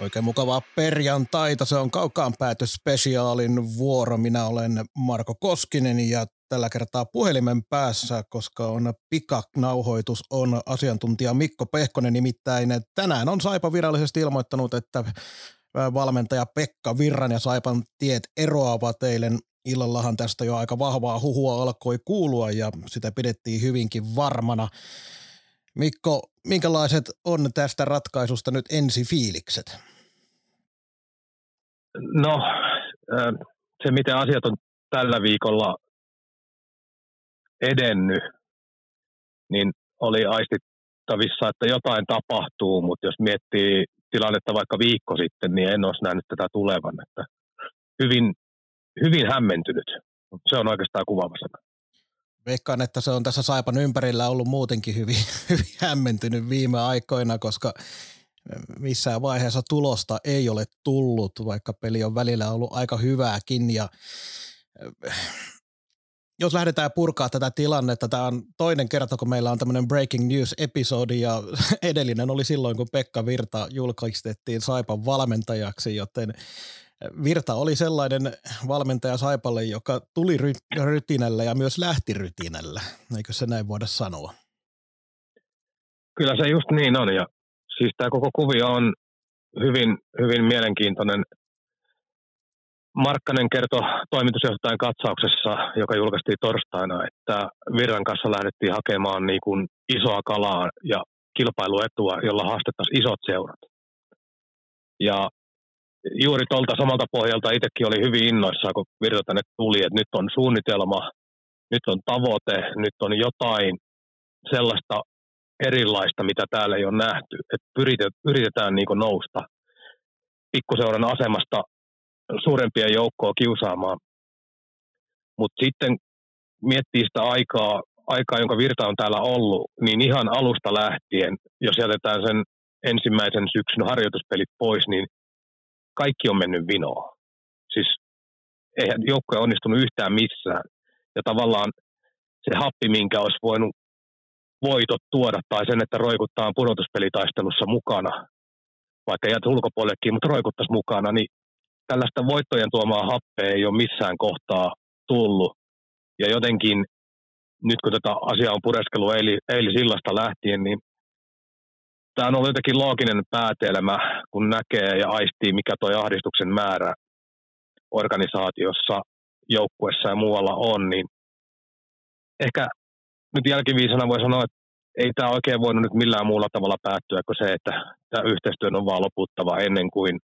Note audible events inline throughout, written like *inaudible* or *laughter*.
Oikein mukavaa perjantaita. Se on kaukaan pääty spesiaalin vuoro. Minä olen Marko Koskinen ja tällä kertaa puhelimen päässä, koska on pikanauhoitus, on asiantuntija Mikko Pehkonen. Nimittäin tänään on Saipa virallisesti ilmoittanut, että valmentaja Pekka Virran ja Saipan tiet eroavat eilen illallahan tästä jo aika vahvaa huhua alkoi kuulua ja sitä pidettiin hyvinkin varmana. Mikko, minkälaiset on tästä ratkaisusta nyt ensi fiilikset? No, se miten asiat on tällä viikolla edennyt, niin oli aistittavissa, että jotain tapahtuu, mutta jos miettii tilannetta vaikka viikko sitten, niin en olisi nähnyt tätä tulevan. Että hyvin, hyvin hämmentynyt. Se on oikeastaan kuvaava sana. Veikkaan, että se on tässä Saipan ympärillä ollut muutenkin hyvin, *laughs* hyvin hämmentynyt viime aikoina, koska missään vaiheessa tulosta ei ole tullut, vaikka peli on välillä ollut aika hyvääkin. Ja jos lähdetään purkaa tätä tilannetta, tämä on toinen kerta, kun meillä on tämmöinen breaking news-episodi ja *laughs* edellinen oli silloin, kun Pekka Virta julkaistettiin Saipan valmentajaksi, joten Virta oli sellainen valmentaja Saipalle, joka tuli ry- rytinällä ja myös lähti rytinällä. Eikö se näin voida sanoa? Kyllä se just niin on ja siis tämä koko kuvio on hyvin, hyvin mielenkiintoinen – Markkanen kertoi toimitusjohtajan katsauksessa, joka julkaistiin torstaina, että Virran kanssa lähdettiin hakemaan niin kuin isoa kalaa ja kilpailuetua, jolla haastettaisiin isot seurat. Ja juuri tuolta samalta pohjalta itsekin oli hyvin innoissaan, kun Virta tänne tuli, että nyt on suunnitelma, nyt on tavoite, nyt on jotain sellaista erilaista, mitä täällä ei ole nähty. Että yritetään niin nousta pikkuseuran asemasta suurempia joukkoa kiusaamaan. Mutta sitten miettii sitä aikaa, aikaa, jonka Virta on täällä ollut, niin ihan alusta lähtien, jos jätetään sen ensimmäisen syksyn harjoituspelit pois, niin kaikki on mennyt vinoon. Siis eihän joukkoja onnistunut yhtään missään. Ja tavallaan se happi, minkä olisi voinut voitot tuoda, tai sen, että roikuttaa pudotuspelitaistelussa mukana, vaikka jäät ulkopuolellekin, mutta roikuttaisi mukana, niin tällaista voittojen tuomaa happea ei ole missään kohtaa tullut. Ja jotenkin nyt kun tätä asiaa on pureskellut eilis, eilisillasta lähtien, niin tämä on ollut jotenkin looginen päätelmä, kun näkee ja aistii, mikä tuo ahdistuksen määrä organisaatiossa, joukkuessa ja muualla on, niin ehkä nyt jälkiviisana voi sanoa, että ei tämä oikein voinut nyt millään muulla tavalla päättyä kuin se, että tämä yhteistyö on vaan loputtava ennen kuin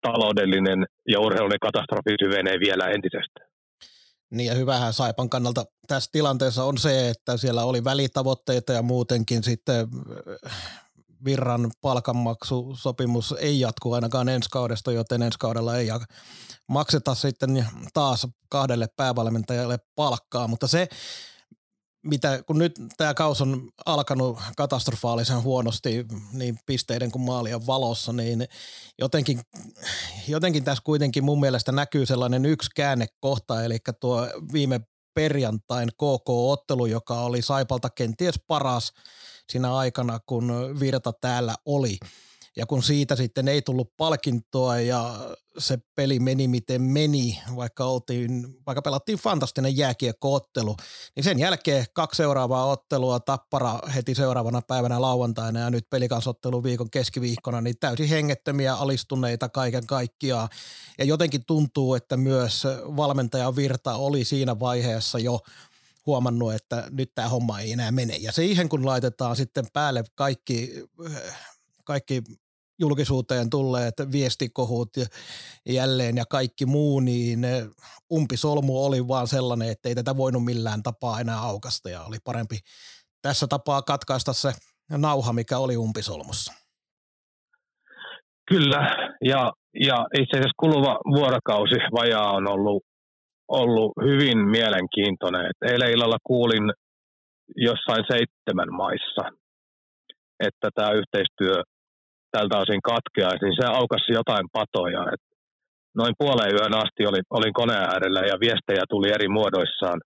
taloudellinen ja urheilullinen katastrofi syvenee vielä entisestään. Niin ja hyvähän Saipan kannalta tässä tilanteessa on se, että siellä oli välitavoitteita ja muutenkin sitten Virran palkanmaksusopimus ei jatku ainakaan ensi kaudesta, joten ensi kaudella ei makseta sitten taas kahdelle päävalmentajalle palkkaa, mutta se, mitä, kun nyt tämä kaus on alkanut katastrofaalisen huonosti niin pisteiden kuin maalien valossa, niin jotenkin, jotenkin tässä kuitenkin mun mielestä näkyy sellainen yksi käännekohta, eli tuo viime perjantain KK-ottelu, joka oli Saipalta kenties paras siinä aikana, kun Virta täällä oli – ja kun siitä sitten ei tullut palkintoa ja se peli meni miten meni, vaikka, oltiin, vaikka pelattiin fantastinen jääkiekkoottelu, niin sen jälkeen kaksi seuraavaa ottelua, Tappara heti seuraavana päivänä lauantaina ja nyt pelikansottelu viikon keskiviikkona, niin täysin hengettömiä, alistuneita kaiken kaikkiaan. Ja jotenkin tuntuu, että myös valmentaja Virta oli siinä vaiheessa jo huomannut, että nyt tämä homma ei enää mene. Ja siihen kun laitetaan sitten päälle kaikki kaikki julkisuuteen tulleet viestikohut jälleen ja kaikki muu, niin umpisolmu oli vaan sellainen, että ei tätä voinut millään tapaa enää aukasta ja oli parempi tässä tapaa katkaista se nauha, mikä oli umpisolmussa. Kyllä, ja, ja itse asiassa kuluva vuorokausi vajaa on ollut, ollut hyvin mielenkiintoinen. Et eilen illalla kuulin jossain seitsemän maissa, että tämä yhteistyö tältä osin katkeaisi, niin se aukasi jotain patoja. Et noin puoleen yön asti olin, olin koneen äärellä ja viestejä tuli eri muodoissaan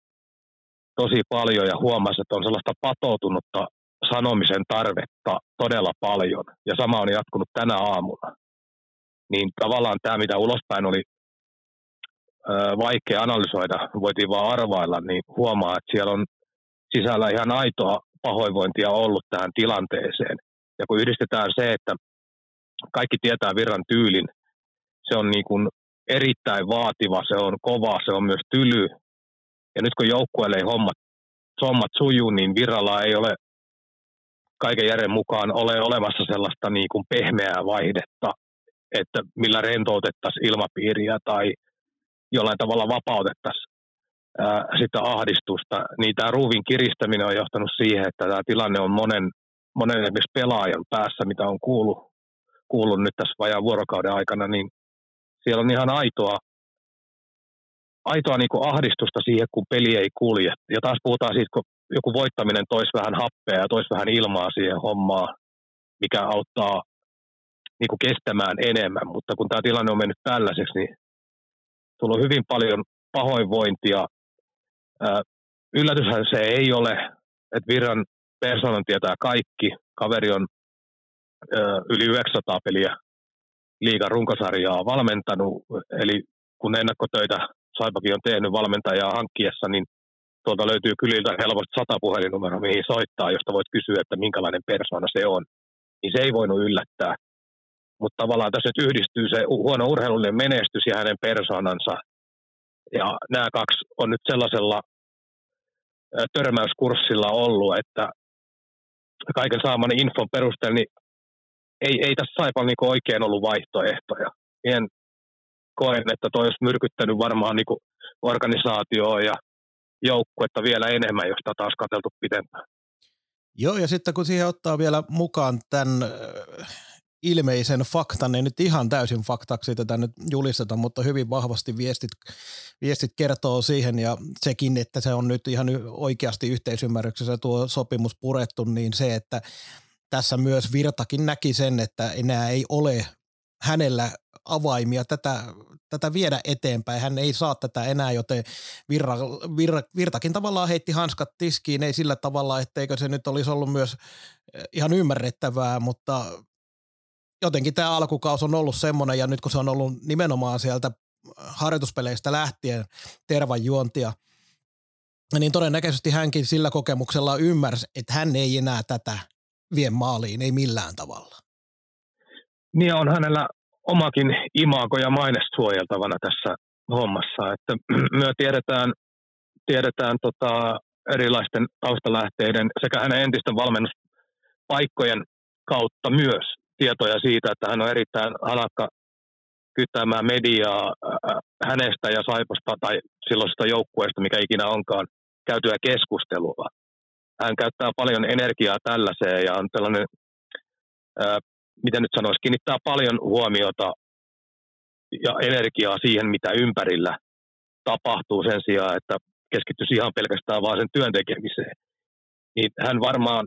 tosi paljon ja huomasi, että on sellaista patoutunutta sanomisen tarvetta todella paljon. Ja sama on jatkunut tänä aamuna. Niin tavallaan tämä, mitä ulospäin oli vaikea analysoida, voitiin vaan arvailla, niin huomaa, että siellä on sisällä ihan aitoa pahoinvointia ollut tähän tilanteeseen. Ja kun yhdistetään se, että kaikki tietää virran tyylin, se on niin kuin erittäin vaativa, se on kova, se on myös tyly. Ja nyt kun joukkueelle ei hommat, hommat sujuu, niin virralla ei ole kaiken järjen mukaan ole olemassa sellaista niin kuin pehmeää vaihdetta, että millä rentoutettaisiin ilmapiiriä tai jollain tavalla vapautettaisiin sitä ahdistusta, niin tämä ruuvin kiristäminen on johtanut siihen, että tämä tilanne on monen, monen esimerkiksi pelaajan päässä, mitä on kuullut, kuullut nyt tässä vajaan vuorokauden aikana, niin siellä on ihan aitoa, aitoa niin kuin ahdistusta siihen, kun peli ei kulje. Ja taas puhutaan siitä, kun joku voittaminen toisi vähän happea ja toisi vähän ilmaa siihen hommaan, mikä auttaa niin kuin kestämään enemmän. Mutta kun tämä tilanne on mennyt tällaiseksi, niin tullut hyvin paljon pahoinvointia. yllätyshän se ei ole, että Virran persoonan tietää kaikki. Kaveri on yli 900 peliä liigan runkosarjaa valmentanut, eli kun ennakkotöitä Saipakin on tehnyt valmentajaa hankkiessa, niin tuolta löytyy kyliltä helposti sata puhelinnumero, mihin soittaa, josta voit kysyä, että minkälainen persona se on. Niin se ei voinut yllättää. Mutta tavallaan tässä nyt yhdistyy se huono urheilullinen menestys ja hänen persoonansa. Ja nämä kaksi on nyt sellaisella törmäyskurssilla ollut, että kaiken saaman infon perusteella niin ei, ei tässä Saipalla niin oikein ollut vaihtoehtoja. En koen, että toi olisi myrkyttänyt varmaan niin organisaatioon ja joukkuetta vielä enemmän, josta taas katseltu pitempään. Joo, ja sitten kun siihen ottaa vielä mukaan tämän ilmeisen faktan, ei nyt ihan täysin faktaksi tätä nyt julisteta, mutta hyvin vahvasti viestit, viestit kertoo siihen ja sekin, että se on nyt ihan oikeasti yhteisymmärryksessä tuo sopimus purettu, niin se, että tässä myös Virtakin näki sen, että enää ei ole hänellä avaimia tätä, tätä viedä eteenpäin. Hän ei saa tätä enää, joten Virra, Virra, Virtakin tavallaan heitti hanskat tiskiin, ei sillä tavalla, etteikö se nyt olisi ollut myös eh, ihan ymmärrettävää, mutta jotenkin tämä alkukaus on ollut semmoinen, ja nyt kun se on ollut nimenomaan sieltä harjoituspeleistä lähtien tervan juontia, niin todennäköisesti hänkin sillä kokemuksella ymmärsi, että hän ei enää tätä vie maaliin, ei millään tavalla. Niin on hänellä omakin imago ja maine suojeltavana tässä hommassa. Että *clears throat* me tiedetään, tiedetään tota erilaisten taustalähteiden sekä hänen entisten valmennuspaikkojen kautta myös tietoja siitä, että hän on erittäin hanakka kyttämään mediaa hänestä ja Saipasta tai silloisesta joukkueesta, mikä ikinä onkaan, käytyä keskustelua. Hän käyttää paljon energiaa tällaiseen ja on tällainen miten nyt sanoisi, kiinnittää paljon huomiota ja energiaa siihen, mitä ympärillä tapahtuu sen sijaan, että keskittyisi ihan pelkästään vaan sen työn tekemiseen. Niin hän varmaan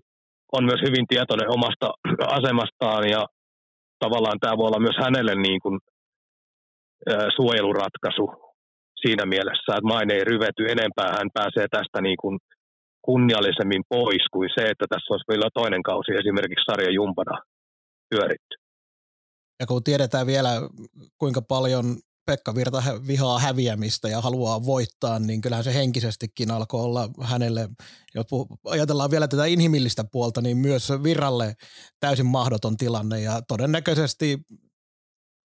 on myös hyvin tietoinen omasta *clears throat* asemastaan ja tavallaan tämä voi olla myös hänelle niin kuin, suojeluratkaisu siinä mielessä, että maine ei ryvety enempää, hän pääsee tästä niin kuin kunniallisemmin pois kuin se, että tässä olisi vielä toinen kausi esimerkiksi sarja jumpana pyöritty. Ja kun tiedetään vielä, kuinka paljon Pekka Virta vihaa häviämistä ja haluaa voittaa, niin kyllähän se henkisestikin alkoi olla hänelle, jos ajatellaan vielä tätä inhimillistä puolta, niin myös Virralle täysin mahdoton tilanne ja todennäköisesti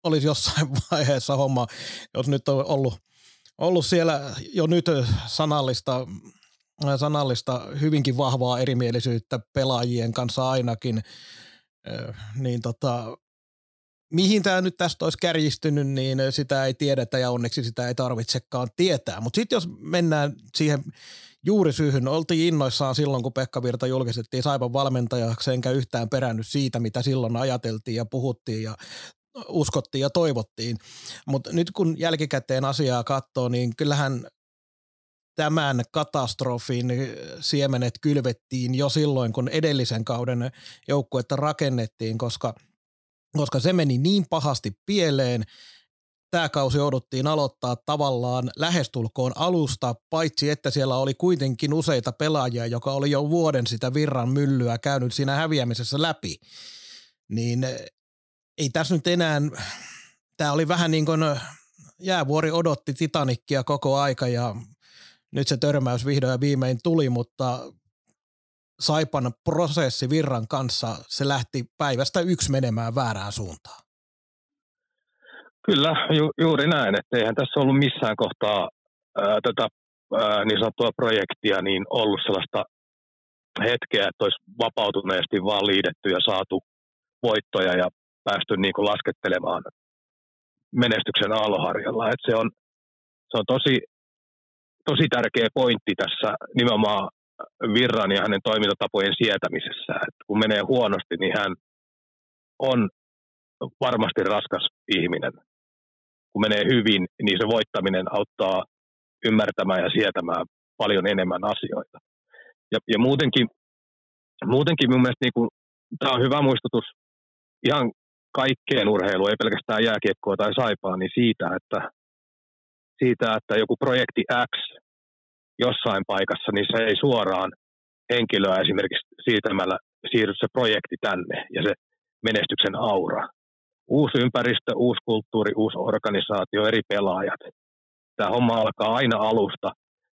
olisi jossain *laughs* vaiheessa homma, jos nyt on ollut, ollut siellä jo nyt sanallista, sanallista hyvinkin vahvaa erimielisyyttä pelaajien kanssa ainakin, niin tota, mihin tämä nyt tästä olisi kärjistynyt, niin sitä ei tiedetä ja onneksi sitä ei tarvitsekaan tietää. Mutta sitten jos mennään siihen juurisyyhyn, oltiin innoissaan silloin, kun Pekka Virta julkistettiin Saipan valmentajaksi, enkä yhtään perännyt siitä, mitä silloin ajateltiin ja puhuttiin ja uskottiin ja toivottiin. Mutta nyt kun jälkikäteen asiaa katsoo, niin kyllähän tämän katastrofin siemenet kylvettiin jo silloin, kun edellisen kauden joukkuetta rakennettiin, koska, koska se meni niin pahasti pieleen. Tämä kausi jouduttiin aloittaa tavallaan lähestulkoon alusta, paitsi että siellä oli kuitenkin useita pelaajia, joka oli jo vuoden sitä virran myllyä käynyt siinä häviämisessä läpi. Niin ei tässä nyt enää, tämä oli vähän niin kuin jäävuori odotti Titanikkia koko aika ja nyt se törmäys vihdoin ja viimein tuli, mutta Saipan prosessi Virran kanssa, se lähti päivästä yksi menemään väärään suuntaan. Kyllä, ju, juuri näin, että eihän tässä ollut missään kohtaa ää, tätä ää, niin sanottua projektia niin ollut sellaista hetkeä, että olisi vapautuneesti vaan liidetty ja saatu voittoja ja päästy niin kuin laskettelemaan menestyksen aalloharjalla. Että se, on, se on tosi tosi tärkeä pointti tässä nimenomaan Virran ja hänen toimintatapojen sietämisessä. Että kun menee huonosti, niin hän on varmasti raskas ihminen. Kun menee hyvin, niin se voittaminen auttaa ymmärtämään ja sietämään paljon enemmän asioita. Ja, ja muutenkin, muutenkin mun mielestä niin tämä on hyvä muistutus ihan kaikkeen urheiluun, ei pelkästään jääkiekkoa tai saipaa, niin siitä, että siitä, että joku projekti X jossain paikassa, niin se ei suoraan henkilöä esimerkiksi siirtämällä siirry se projekti tänne ja se menestyksen aura. Uusi ympäristö, uusi kulttuuri, uusi organisaatio, eri pelaajat. Tämä homma alkaa aina alusta,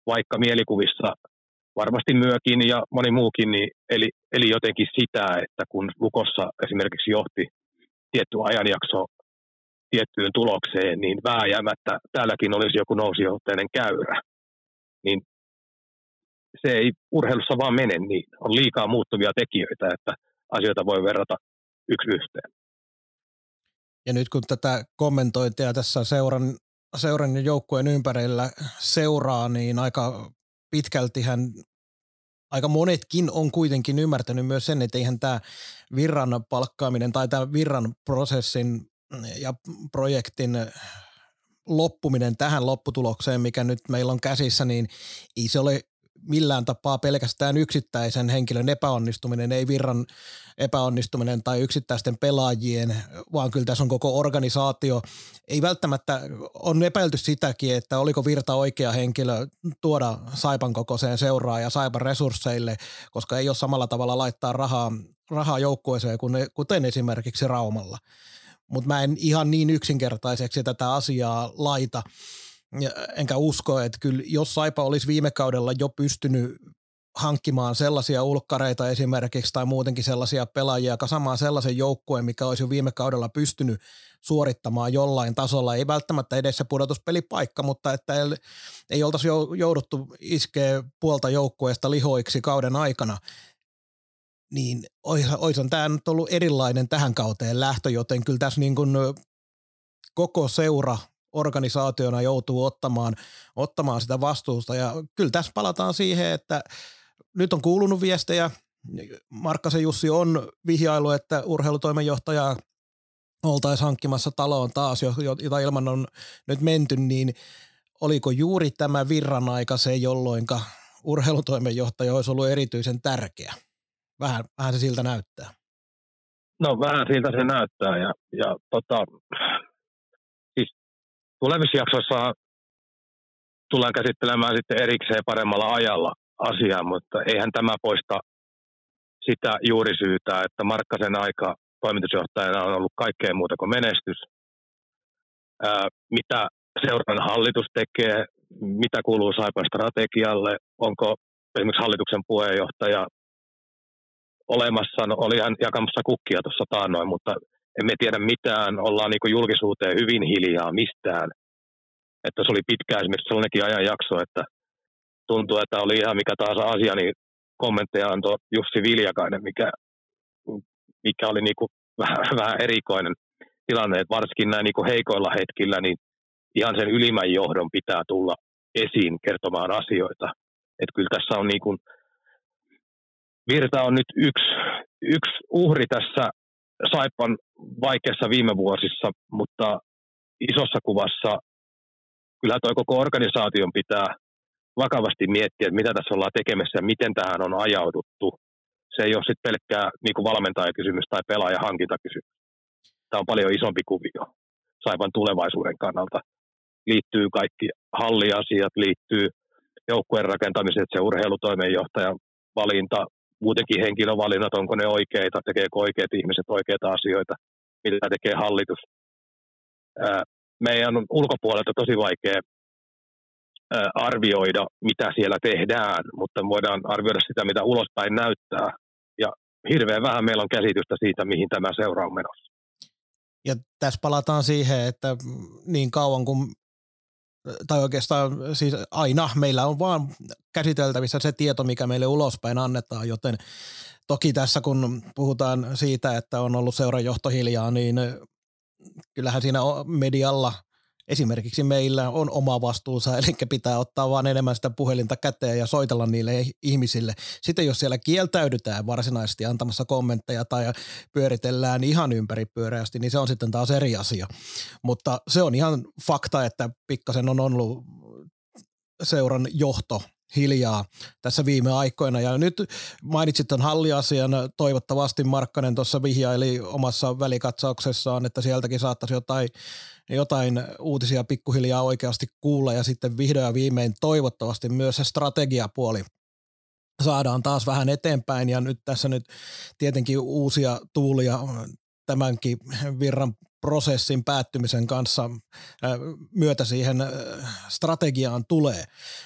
vaikka mielikuvissa varmasti myökin ja moni muukin, niin eli, eli jotenkin sitä, että kun Lukossa esimerkiksi johti tietty ajanjakso tiettyyn tulokseen, niin vääjäämättä täälläkin olisi joku nousijohteinen käyrä. Niin se ei urheilussa vaan mene niin. On liikaa muuttuvia tekijöitä, että asioita voi verrata yksi yhteen. Ja nyt kun tätä kommentointia tässä seuran, seuran joukkueen ympärillä seuraa, niin aika pitkälti hän aika monetkin on kuitenkin ymmärtänyt myös sen, että eihän tämä virran palkkaaminen tai tämä virran prosessin ja projektin loppuminen tähän lopputulokseen, mikä nyt meillä on käsissä, niin ei se ole millään tapaa pelkästään yksittäisen henkilön epäonnistuminen, ei virran epäonnistuminen tai yksittäisten pelaajien, vaan kyllä tässä on koko organisaatio. Ei välttämättä, on epäilty sitäkin, että oliko virta oikea henkilö tuoda Saipan kokoiseen seuraa ja Saipan resursseille, koska ei ole samalla tavalla laittaa rahaa, rahaa joukkueeseen, kuten esimerkiksi Raumalla mutta mä en ihan niin yksinkertaiseksi tätä asiaa laita. Enkä usko, että kyllä jos Saipa olisi viime kaudella jo pystynyt hankkimaan sellaisia ulkkareita esimerkiksi tai muutenkin sellaisia pelaajia, kasamaan sellaisen joukkueen, mikä olisi jo viime kaudella pystynyt suorittamaan jollain tasolla. Ei välttämättä edes se pudotuspelipaikka, mutta että ei, ei oltaisi jouduttu iskeä puolta joukkueesta lihoiksi kauden aikana, niin on tämä nyt ollut erilainen tähän kauteen lähtö, joten kyllä tässä niin kuin koko seura organisaationa joutuu ottamaan, ottamaan sitä vastuusta ja kyllä tässä palataan siihen, että nyt on kuulunut viestejä, Markkasen Jussi on vihjailu, että urheilutoimenjohtaja oltaisiin hankkimassa taloon taas, jota ilman on nyt menty, niin oliko juuri tämä virran aika se, jolloin urheilutoimenjohtaja olisi ollut erityisen tärkeä? Vähän, vähän se siltä näyttää. No vähän siltä se näyttää ja, ja tota, siis tulevissa jaksoissa tullaan käsittelemään sitten erikseen paremmalla ajalla asiaa, mutta eihän tämä poista sitä juurisyytä, että Markkasen aika toimitusjohtajana on ollut kaikkea muuta kuin menestys. Ää, mitä seuran hallitus tekee, mitä kuuluu Saipan strategialle, onko esimerkiksi hallituksen puheenjohtaja olemassa, no oli hän jakamassa kukkia tuossa taannoin, mutta emme tiedä mitään, ollaan niin julkisuuteen hyvin hiljaa mistään. Että se oli pitkään esimerkiksi sellainenkin ajanjakso, että tuntuu, että oli ihan mikä tahansa asia, niin kommentteja antoi Jussi Viljakainen, mikä, mikä oli niin kuin *laughs* vähän, vähän erikoinen tilanne, että varsinkin näin niin heikoilla hetkillä, niin ihan sen ylimmän johdon pitää tulla esiin kertomaan asioita. Että kyllä tässä on niin kuin Virta on nyt yksi, yksi uhri tässä Saipan vaikeassa viime vuosissa, mutta isossa kuvassa kyllä tuo koko organisaation pitää vakavasti miettiä, että mitä tässä ollaan tekemässä ja miten tähän on ajauduttu. Se ei ole sitten pelkkää niin valmentajakysymys tai pelaajahankintakysymys. Tämä on paljon isompi kuvio Saipan tulevaisuuden kannalta. Liittyy kaikki halliasiat, liittyy joukkueen rakentamiset, se urheilutoimenjohtaja valinta, muutenkin henkilövalinnat, onko ne oikeita, tekeekö oikeat ihmiset oikeita asioita, mitä tekee hallitus. Meidän on ulkopuolelta tosi vaikea arvioida, mitä siellä tehdään, mutta voidaan arvioida sitä, mitä ulospäin näyttää. Ja hirveän vähän meillä on käsitystä siitä, mihin tämä seuraa menossa. Ja tässä palataan siihen, että niin kauan kuin tai oikeastaan siis aina meillä on vaan käsiteltävissä se tieto, mikä meille ulospäin annetaan, joten toki tässä kun puhutaan siitä, että on ollut seurajohto hiljaa, niin kyllähän siinä medialla esimerkiksi meillä on oma vastuunsa, *laughs* eli pitää ottaa vaan enemmän sitä puhelinta käteen ja soitella niille ihmisille. Sitten jos siellä kieltäydytään varsinaisesti antamassa kommentteja tai pyöritellään ihan ympäripyöreästi, niin se on sitten taas eri asia. Mutta se on ihan fakta, että pikkasen on ollut seuran johto hiljaa tässä viime aikoina. Ja nyt mainitsit tuon halliasian, toivottavasti Markkanen tuossa vihjaili omassa välikatsauksessaan, että sieltäkin saattaisi jotain, jotain uutisia pikkuhiljaa oikeasti kuulla ja sitten vihdoin ja viimein toivottavasti myös se strategiapuoli saadaan taas vähän eteenpäin ja nyt tässä nyt tietenkin uusia tuulia tämänkin virran prosessin päättymisen kanssa myötä siihen strategiaan tulee.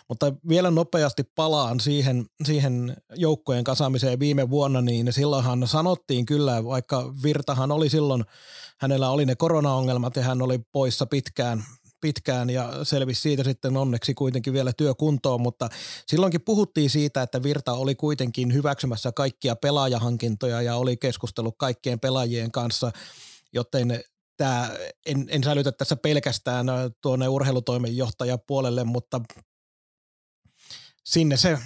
Mutta vielä nopeasti palaan siihen, siihen joukkojen kasaamiseen viime vuonna, niin silloinhan sanottiin kyllä, vaikka Virtahan oli silloin, hänellä oli ne koronaongelmat ja hän oli poissa pitkään, pitkään ja selvisi siitä sitten onneksi kuitenkin vielä työkuntoon, mutta silloinkin puhuttiin siitä, että Virta oli kuitenkin hyväksymässä kaikkia pelaajahankintoja ja oli keskustellut kaikkien pelaajien kanssa, joten tämä, en, en säilytä tässä pelkästään tuonne urheilutoimenjohtajan puolelle, mutta sinne se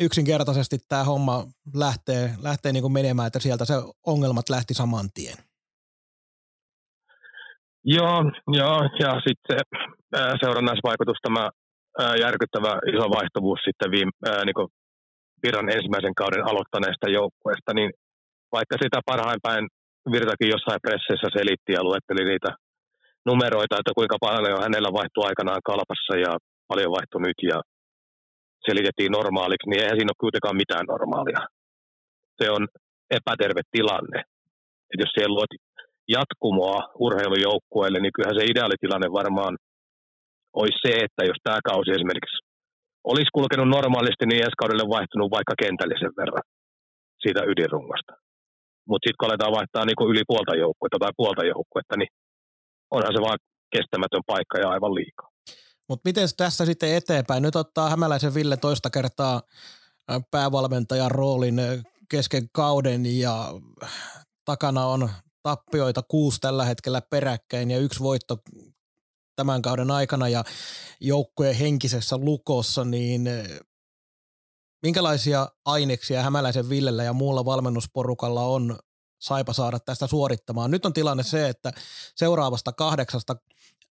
yksinkertaisesti tämä homma lähtee, lähtee niin kuin menemään, että sieltä se ongelmat lähti saman tien. Joo, joo ja sitten seurannaisvaikutus, tämä järkyttävä iso vaihtuvuus sitten viime, niin kuin Viran ensimmäisen kauden aloittaneesta joukkueesta, niin vaikka sitä parhain päin Virtakin jossain presseissä selitti ja luetteli niitä numeroita, että kuinka paljon hänellä vaihtui aikanaan kalpassa ja paljon vaihtui nyt ja selitettiin normaaliksi, niin eihän siinä ole kuitenkaan mitään normaalia. Se on epäterve tilanne. Et jos siellä luot jatkumoa urheilujoukkueelle, niin kyllähän se ideaalitilanne varmaan olisi se, että jos tämä kausi esimerkiksi olisi kulkenut normaalisti, niin ensi kaudelle vaihtunut vaikka kentällisen verran siitä ydinrungosta. Mutta sitten kun aletaan vaihtaa niin yli puolta joukkuetta tai puolta joukkuetta, niin onhan se vaan kestämätön paikka ja aivan liikaa. Mutta miten tässä sitten eteenpäin? Nyt ottaa Hämäläisen Ville toista kertaa päävalmentajan roolin kesken kauden ja takana on tappioita kuusi tällä hetkellä peräkkäin ja yksi voitto tämän kauden aikana ja joukkueen henkisessä lukossa, niin minkälaisia aineksia Hämäläisen Villellä ja muulla valmennusporukalla on Saipa saada tästä suorittamaan? Nyt on tilanne se, että seuraavasta kahdeksasta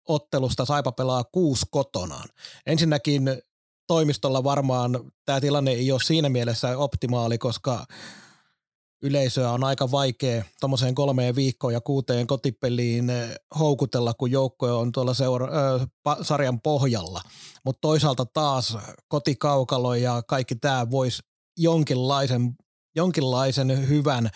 ottelusta Saipa pelaa kuusi kotonaan. Ensinnäkin toimistolla varmaan tämä tilanne ei ole siinä mielessä optimaali, koska yleisöä on aika vaikea tuommoiseen kolmeen viikkoon ja kuuteen kotipeliin eh, houkutella, kun joukko on tuolla seura- äh, sarjan pohjalla. Mutta toisaalta taas kotikaukalo ja kaikki tämä voisi jonkinlaisen, jonkinlaisen hyvän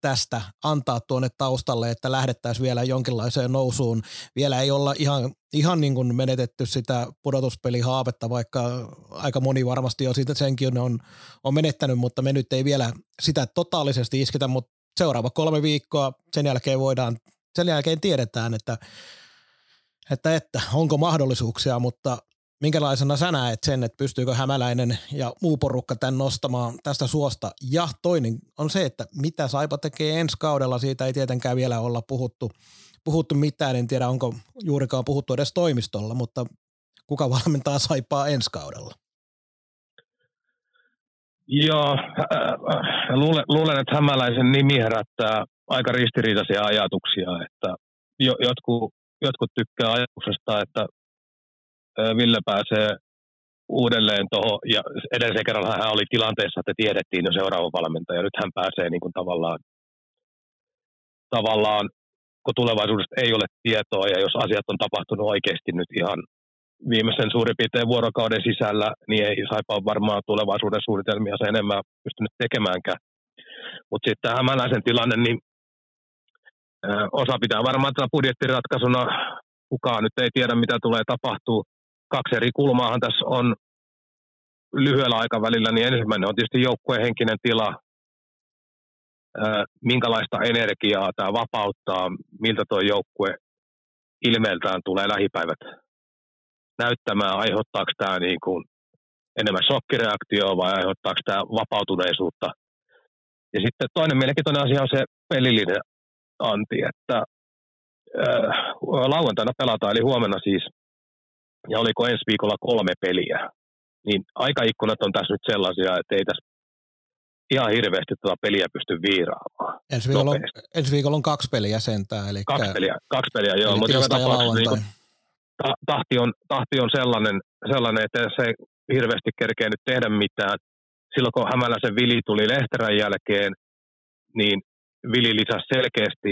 tästä antaa tuonne taustalle, että lähdettäisiin vielä jonkinlaiseen nousuun. Vielä ei olla ihan, ihan niin kuin menetetty sitä pudotuspelihaavetta, vaikka aika moni varmasti jo siitä senkin on, on menettänyt, mutta me nyt ei vielä sitä totaalisesti isketä, mutta seuraava kolme viikkoa, sen jälkeen voidaan, sen jälkeen tiedetään, että, että, että onko mahdollisuuksia, mutta minkälaisena sä näet sen, että pystyykö Hämäläinen ja muu porukka tämän nostamaan tästä suosta? Ja toinen on se, että mitä Saipa tekee ensi kaudella, siitä ei tietenkään vielä olla puhuttu, puhuttu mitään, en tiedä onko juurikaan puhuttu edes toimistolla, mutta kuka valmentaa Saipaa ensi kaudella? Joo, äh, luulen, luulen, että hämäläisen nimi herättää aika ristiriitaisia ajatuksia, että jo, jotkut, jotkut tykkää ajatuksesta, että Ville pääsee uudelleen tuohon, ja edellisen kerralla hän oli tilanteessa, että tiedettiin jo seuraava valmentaja, nyt hän pääsee niin kuin tavallaan, tavallaan, kun tulevaisuudesta ei ole tietoa, ja jos asiat on tapahtunut oikeasti nyt ihan viimeisen suurin piirtein vuorokauden sisällä, niin ei Saipa varmaan tulevaisuuden suunnitelmia se enemmän pystynyt tekemäänkään. Mutta sitten hämäläisen tilanne, niin osa pitää varmaan tätä budjettiratkaisuna, kukaan nyt ei tiedä mitä tulee tapahtuu. Kaksi eri kulmaahan tässä on lyhyellä aikavälillä, niin ensimmäinen on tietysti joukkueen henkinen tila, minkälaista energiaa tämä vapauttaa, miltä tuo joukkue ilmeeltään tulee lähipäivät näyttämään, aiheuttaako tämä niin kuin enemmän shokkireaktioa vai aiheuttaako tämä vapautuneisuutta. Ja sitten toinen mielenkiintoinen asia on se pelillinen anti, että lauantaina pelataan, eli huomenna siis, ja oliko ensi viikolla kolme peliä, niin aikaikkunat on tässä nyt sellaisia, että ei tässä ihan hirveästi tuota peliä pysty viiraamaan. Ensi viikolla, on, ensi viikolla on kaksi peliä sentään. Eli kaksi peliä, kaksi peliä joo, mutta joka tapauksessa niin tahti, on, tahti on sellainen, sellainen, että se ei hirveästi kerkeä nyt tehdä mitään. Silloin kun Hämäläisen Vili tuli Lehterän jälkeen, niin Vili lisäsi selkeästi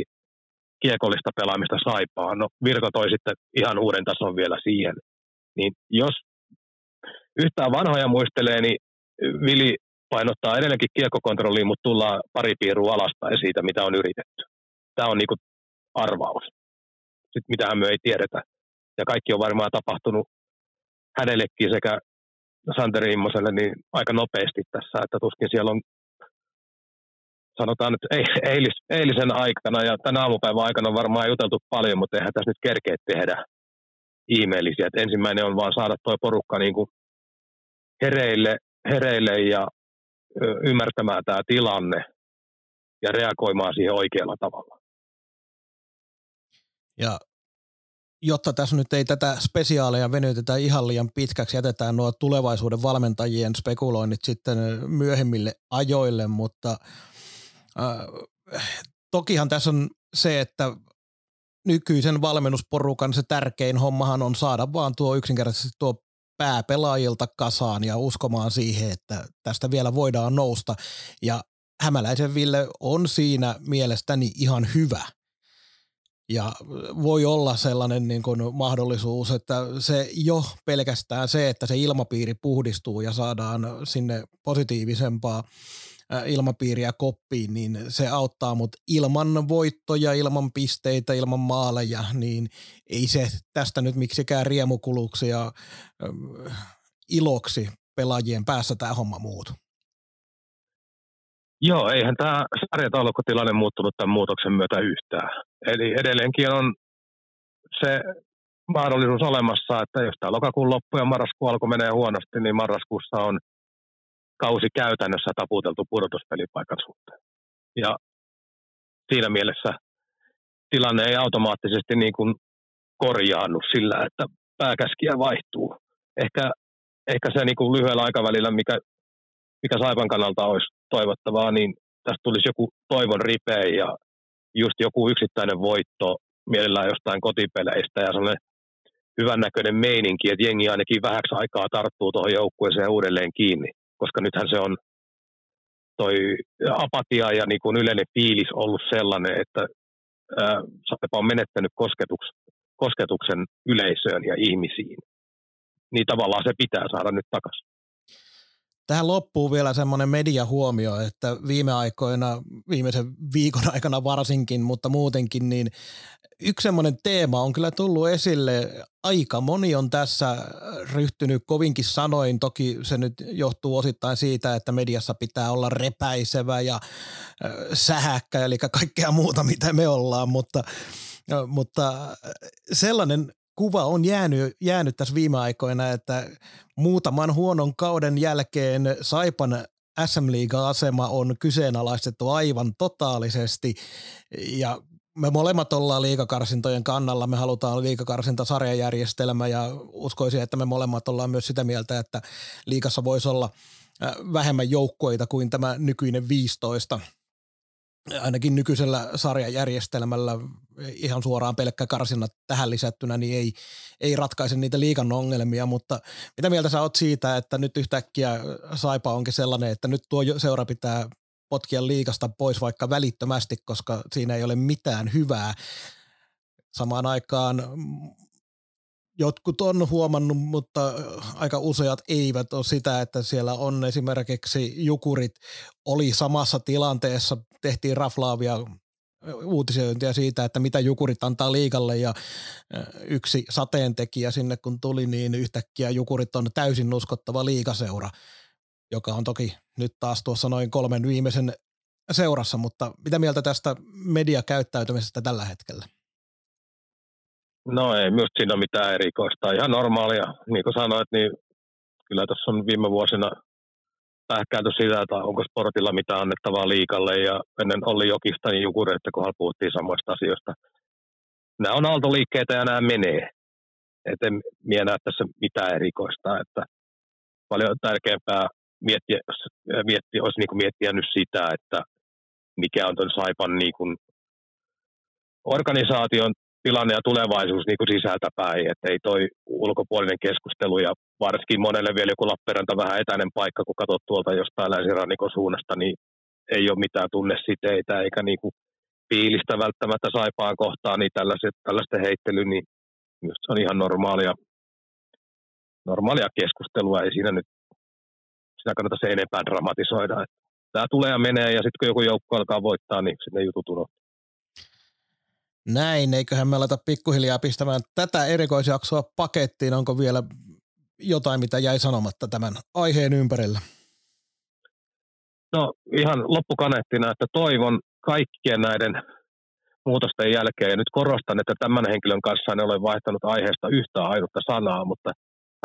kiekollista pelaamista saipaan. No Virko toi sitten ihan uuden tason vielä siihen. Niin jos yhtään vanhoja muistelee, niin Vili painottaa edelleenkin kiekkokontrolliin, mutta tullaan pari piirua alaspäin siitä, mitä on yritetty. Tämä on niin kuin arvaus. Sitten mitähän me ei tiedetä. Ja kaikki on varmaan tapahtunut hänellekin sekä Santeri Immoselle niin aika nopeasti tässä, että tuskin siellä on sanotaan nyt eilis, eilisen aikana ja tänä aamupäivän aikana on varmaan juteltu paljon, mutta eihän tässä nyt kerkeä tehdä ihmeellisiä. Et ensimmäinen on vaan saada tuo porukka niin kuin hereille, hereille ja ymmärtämään tämä tilanne ja reagoimaan siihen oikealla tavalla. Ja jotta tässä nyt ei tätä spesiaalia venytetä ihan liian pitkäksi, jätetään nuo tulevaisuuden valmentajien spekuloinnit sitten myöhemmille ajoille, mutta äh, tokihan tässä on se, että nykyisen valmennusporukan se tärkein hommahan on saada vaan tuo yksinkertaisesti tuo pääpelaajilta kasaan ja uskomaan siihen, että tästä vielä voidaan nousta. Ja Hämäläisen Ville on siinä mielestäni ihan hyvä – ja voi olla sellainen niin kuin mahdollisuus, että se jo pelkästään se, että se ilmapiiri puhdistuu ja saadaan sinne positiivisempaa ilmapiiriä koppiin, niin se auttaa, mutta ilman voittoja, ilman pisteitä, ilman maaleja, niin ei se tästä nyt miksikään riemukuluksi ja iloksi pelaajien päässä tämä homma muutu. Joo, eihän tämä sarjataulukkotilanne muuttunut tämän muutoksen myötä yhtään. Eli edelleenkin on se mahdollisuus olemassa, että jos tämä lokakuun loppu ja marraskuun alku menee huonosti, niin marraskuussa on kausi käytännössä taputeltu pudotuspelipaikan suhteen. Ja siinä mielessä tilanne ei automaattisesti niin kuin korjaannu sillä, että pääkäskiä vaihtuu. Ehkä, ehkä se niin kuin lyhyellä aikavälillä, mikä, mikä Saipan kannalta olisi toivottavaa, niin tästä tulisi joku toivon ripeä ja just joku yksittäinen voitto mielellään jostain kotipeleistä ja sellainen hyvännäköinen meininki, että jengi ainakin vähäksi aikaa tarttuu tuohon joukkueeseen uudelleen kiinni, koska nythän se on toi apatia ja niin kuin yleinen fiilis ollut sellainen, että Saipa on menettänyt kosketuks, kosketuksen yleisöön ja ihmisiin. Niin tavallaan se pitää saada nyt takaisin. Tähän loppuu vielä semmoinen mediahuomio, että viime aikoina, viimeisen viikon aikana varsinkin, mutta muutenkin, niin yksi semmoinen teema on kyllä tullut esille. Aika moni on tässä ryhtynyt kovinkin sanoin. Toki se nyt johtuu osittain siitä, että mediassa pitää olla repäisevä ja sähäkkä, eli kaikkea muuta, mitä me ollaan, mutta mutta sellainen kuva on jäänyt, jäänyt tässä viime aikoina, että muutaman huonon kauden jälkeen Saipan SM Liiga-asema on kyseenalaistettu aivan totaalisesti ja me molemmat ollaan liikakarsintojen kannalla, me halutaan liikakarsintasarjajärjestelmä ja uskoisin, että me molemmat ollaan myös sitä mieltä, että liikassa voisi olla vähemmän joukkoita kuin tämä nykyinen 15. ainakin nykyisellä sarjajärjestelmällä ihan suoraan pelkkä karsinnat tähän lisättynä, niin ei, ei ratkaise niitä liikan ongelmia, mutta mitä mieltä sä oot siitä, että nyt yhtäkkiä Saipa onkin sellainen, että nyt tuo seura pitää potkia liikasta pois vaikka välittömästi, koska siinä ei ole mitään hyvää. Samaan aikaan jotkut on huomannut, mutta aika useat eivät ole sitä, että siellä on esimerkiksi jukurit oli samassa tilanteessa, tehtiin raflaavia uutisointia siitä, että mitä jukurit antaa liikalle ja yksi sateentekijä sinne kun tuli, niin yhtäkkiä jukurit on täysin uskottava liikaseura, joka on toki nyt taas tuossa noin kolmen viimeisen seurassa, mutta mitä mieltä tästä mediakäyttäytymisestä tällä hetkellä? No ei myös siinä ole mitään erikoista. Ihan normaalia. Niin kuin sanoit, niin kyllä tuossa on viime vuosina pähkäänty sitä, että onko sportilla mitään annettavaa liikalle ja ennen oli Jokista niin Jukureista, kun puhuttiin samoista asioista. Nämä on aaltoliikkeitä ja nämä menee. Et en minä näe tässä mitään erikoista. Että paljon tärkeämpää miettiä, miettiä olisi niin miettiä nyt sitä, että mikä on tuon Saipan niin organisaation tilanne ja tulevaisuus niin kuin sisältä päin, että ei toi ulkopuolinen keskustelu ja varsinkin monelle vielä joku Lappeenranta vähän etäinen paikka, kun katsot tuolta jostain länsirannikon suunnasta, niin ei ole mitään tunnesiteitä eikä niin kuin fiilistä välttämättä saipaan kohtaan, niin tällaiset, tällaisten heittely, niin myös se on ihan normaalia, normaalia keskustelua, ei siinä nyt sitä kannata se enempää dramatisoida. Tämä tulee ja menee ja sitten kun joku joukko alkaa voittaa, niin sinne jutut unohtuu. Näin, eiköhän me aleta pikkuhiljaa pistämään tätä erikoisjaksoa pakettiin. Onko vielä jotain, mitä jäi sanomatta tämän aiheen ympärillä? No ihan loppukaneettina, että toivon kaikkien näiden muutosten jälkeen, ja nyt korostan, että tämän henkilön kanssa en ole vaihtanut aiheesta yhtään ainutta sanaa, mutta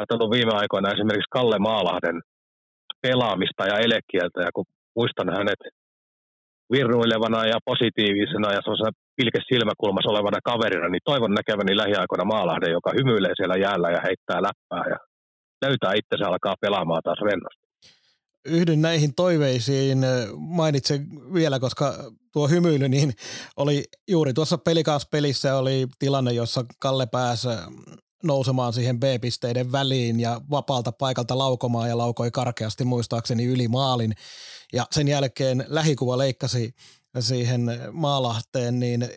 olen viime aikoina esimerkiksi Kalle Maalahden pelaamista ja elekieltä, ja kun muistan hänet virruilevana ja positiivisena ja pilkes silmäkulmassa olevana kaverina, niin toivon näkeväni lähiaikoina Maalahden, joka hymyilee siellä jäällä ja heittää läppää ja löytää itsensä alkaa pelaamaan taas rennosti. Yhdyn näihin toiveisiin. Mainitsen vielä, koska tuo hymyily niin oli juuri tuossa pelikanspelissä oli tilanne, jossa Kalle pääsi nousemaan siihen B-pisteiden väliin ja vapaalta paikalta laukomaan ja laukoi karkeasti muistaakseni yli maalin. Ja sen jälkeen lähikuva leikkasi siihen maalahteen, niin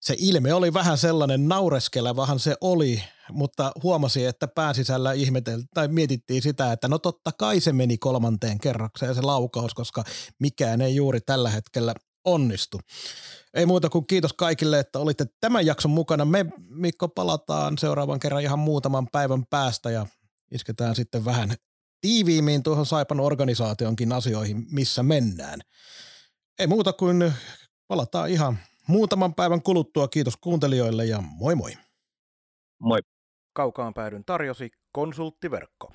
se ilme oli vähän sellainen naureskelevahan se oli, mutta huomasi, että pääsisällä ihmeteltiin tai mietittiin sitä, että no totta kai se meni kolmanteen kerrokseen se laukaus, koska mikään ei juuri tällä hetkellä onnistu. Ei muuta kuin kiitos kaikille, että olitte tämän jakson mukana. Me, Mikko, palataan seuraavan kerran ihan muutaman päivän päästä ja isketään sitten vähän tiiviimmin tuohon Saipan organisaationkin asioihin, missä mennään. Ei muuta kuin palataan ihan muutaman päivän kuluttua. Kiitos kuuntelijoille ja moi moi. Moi. Kaukaan päädyn tarjosi konsulttiverkko.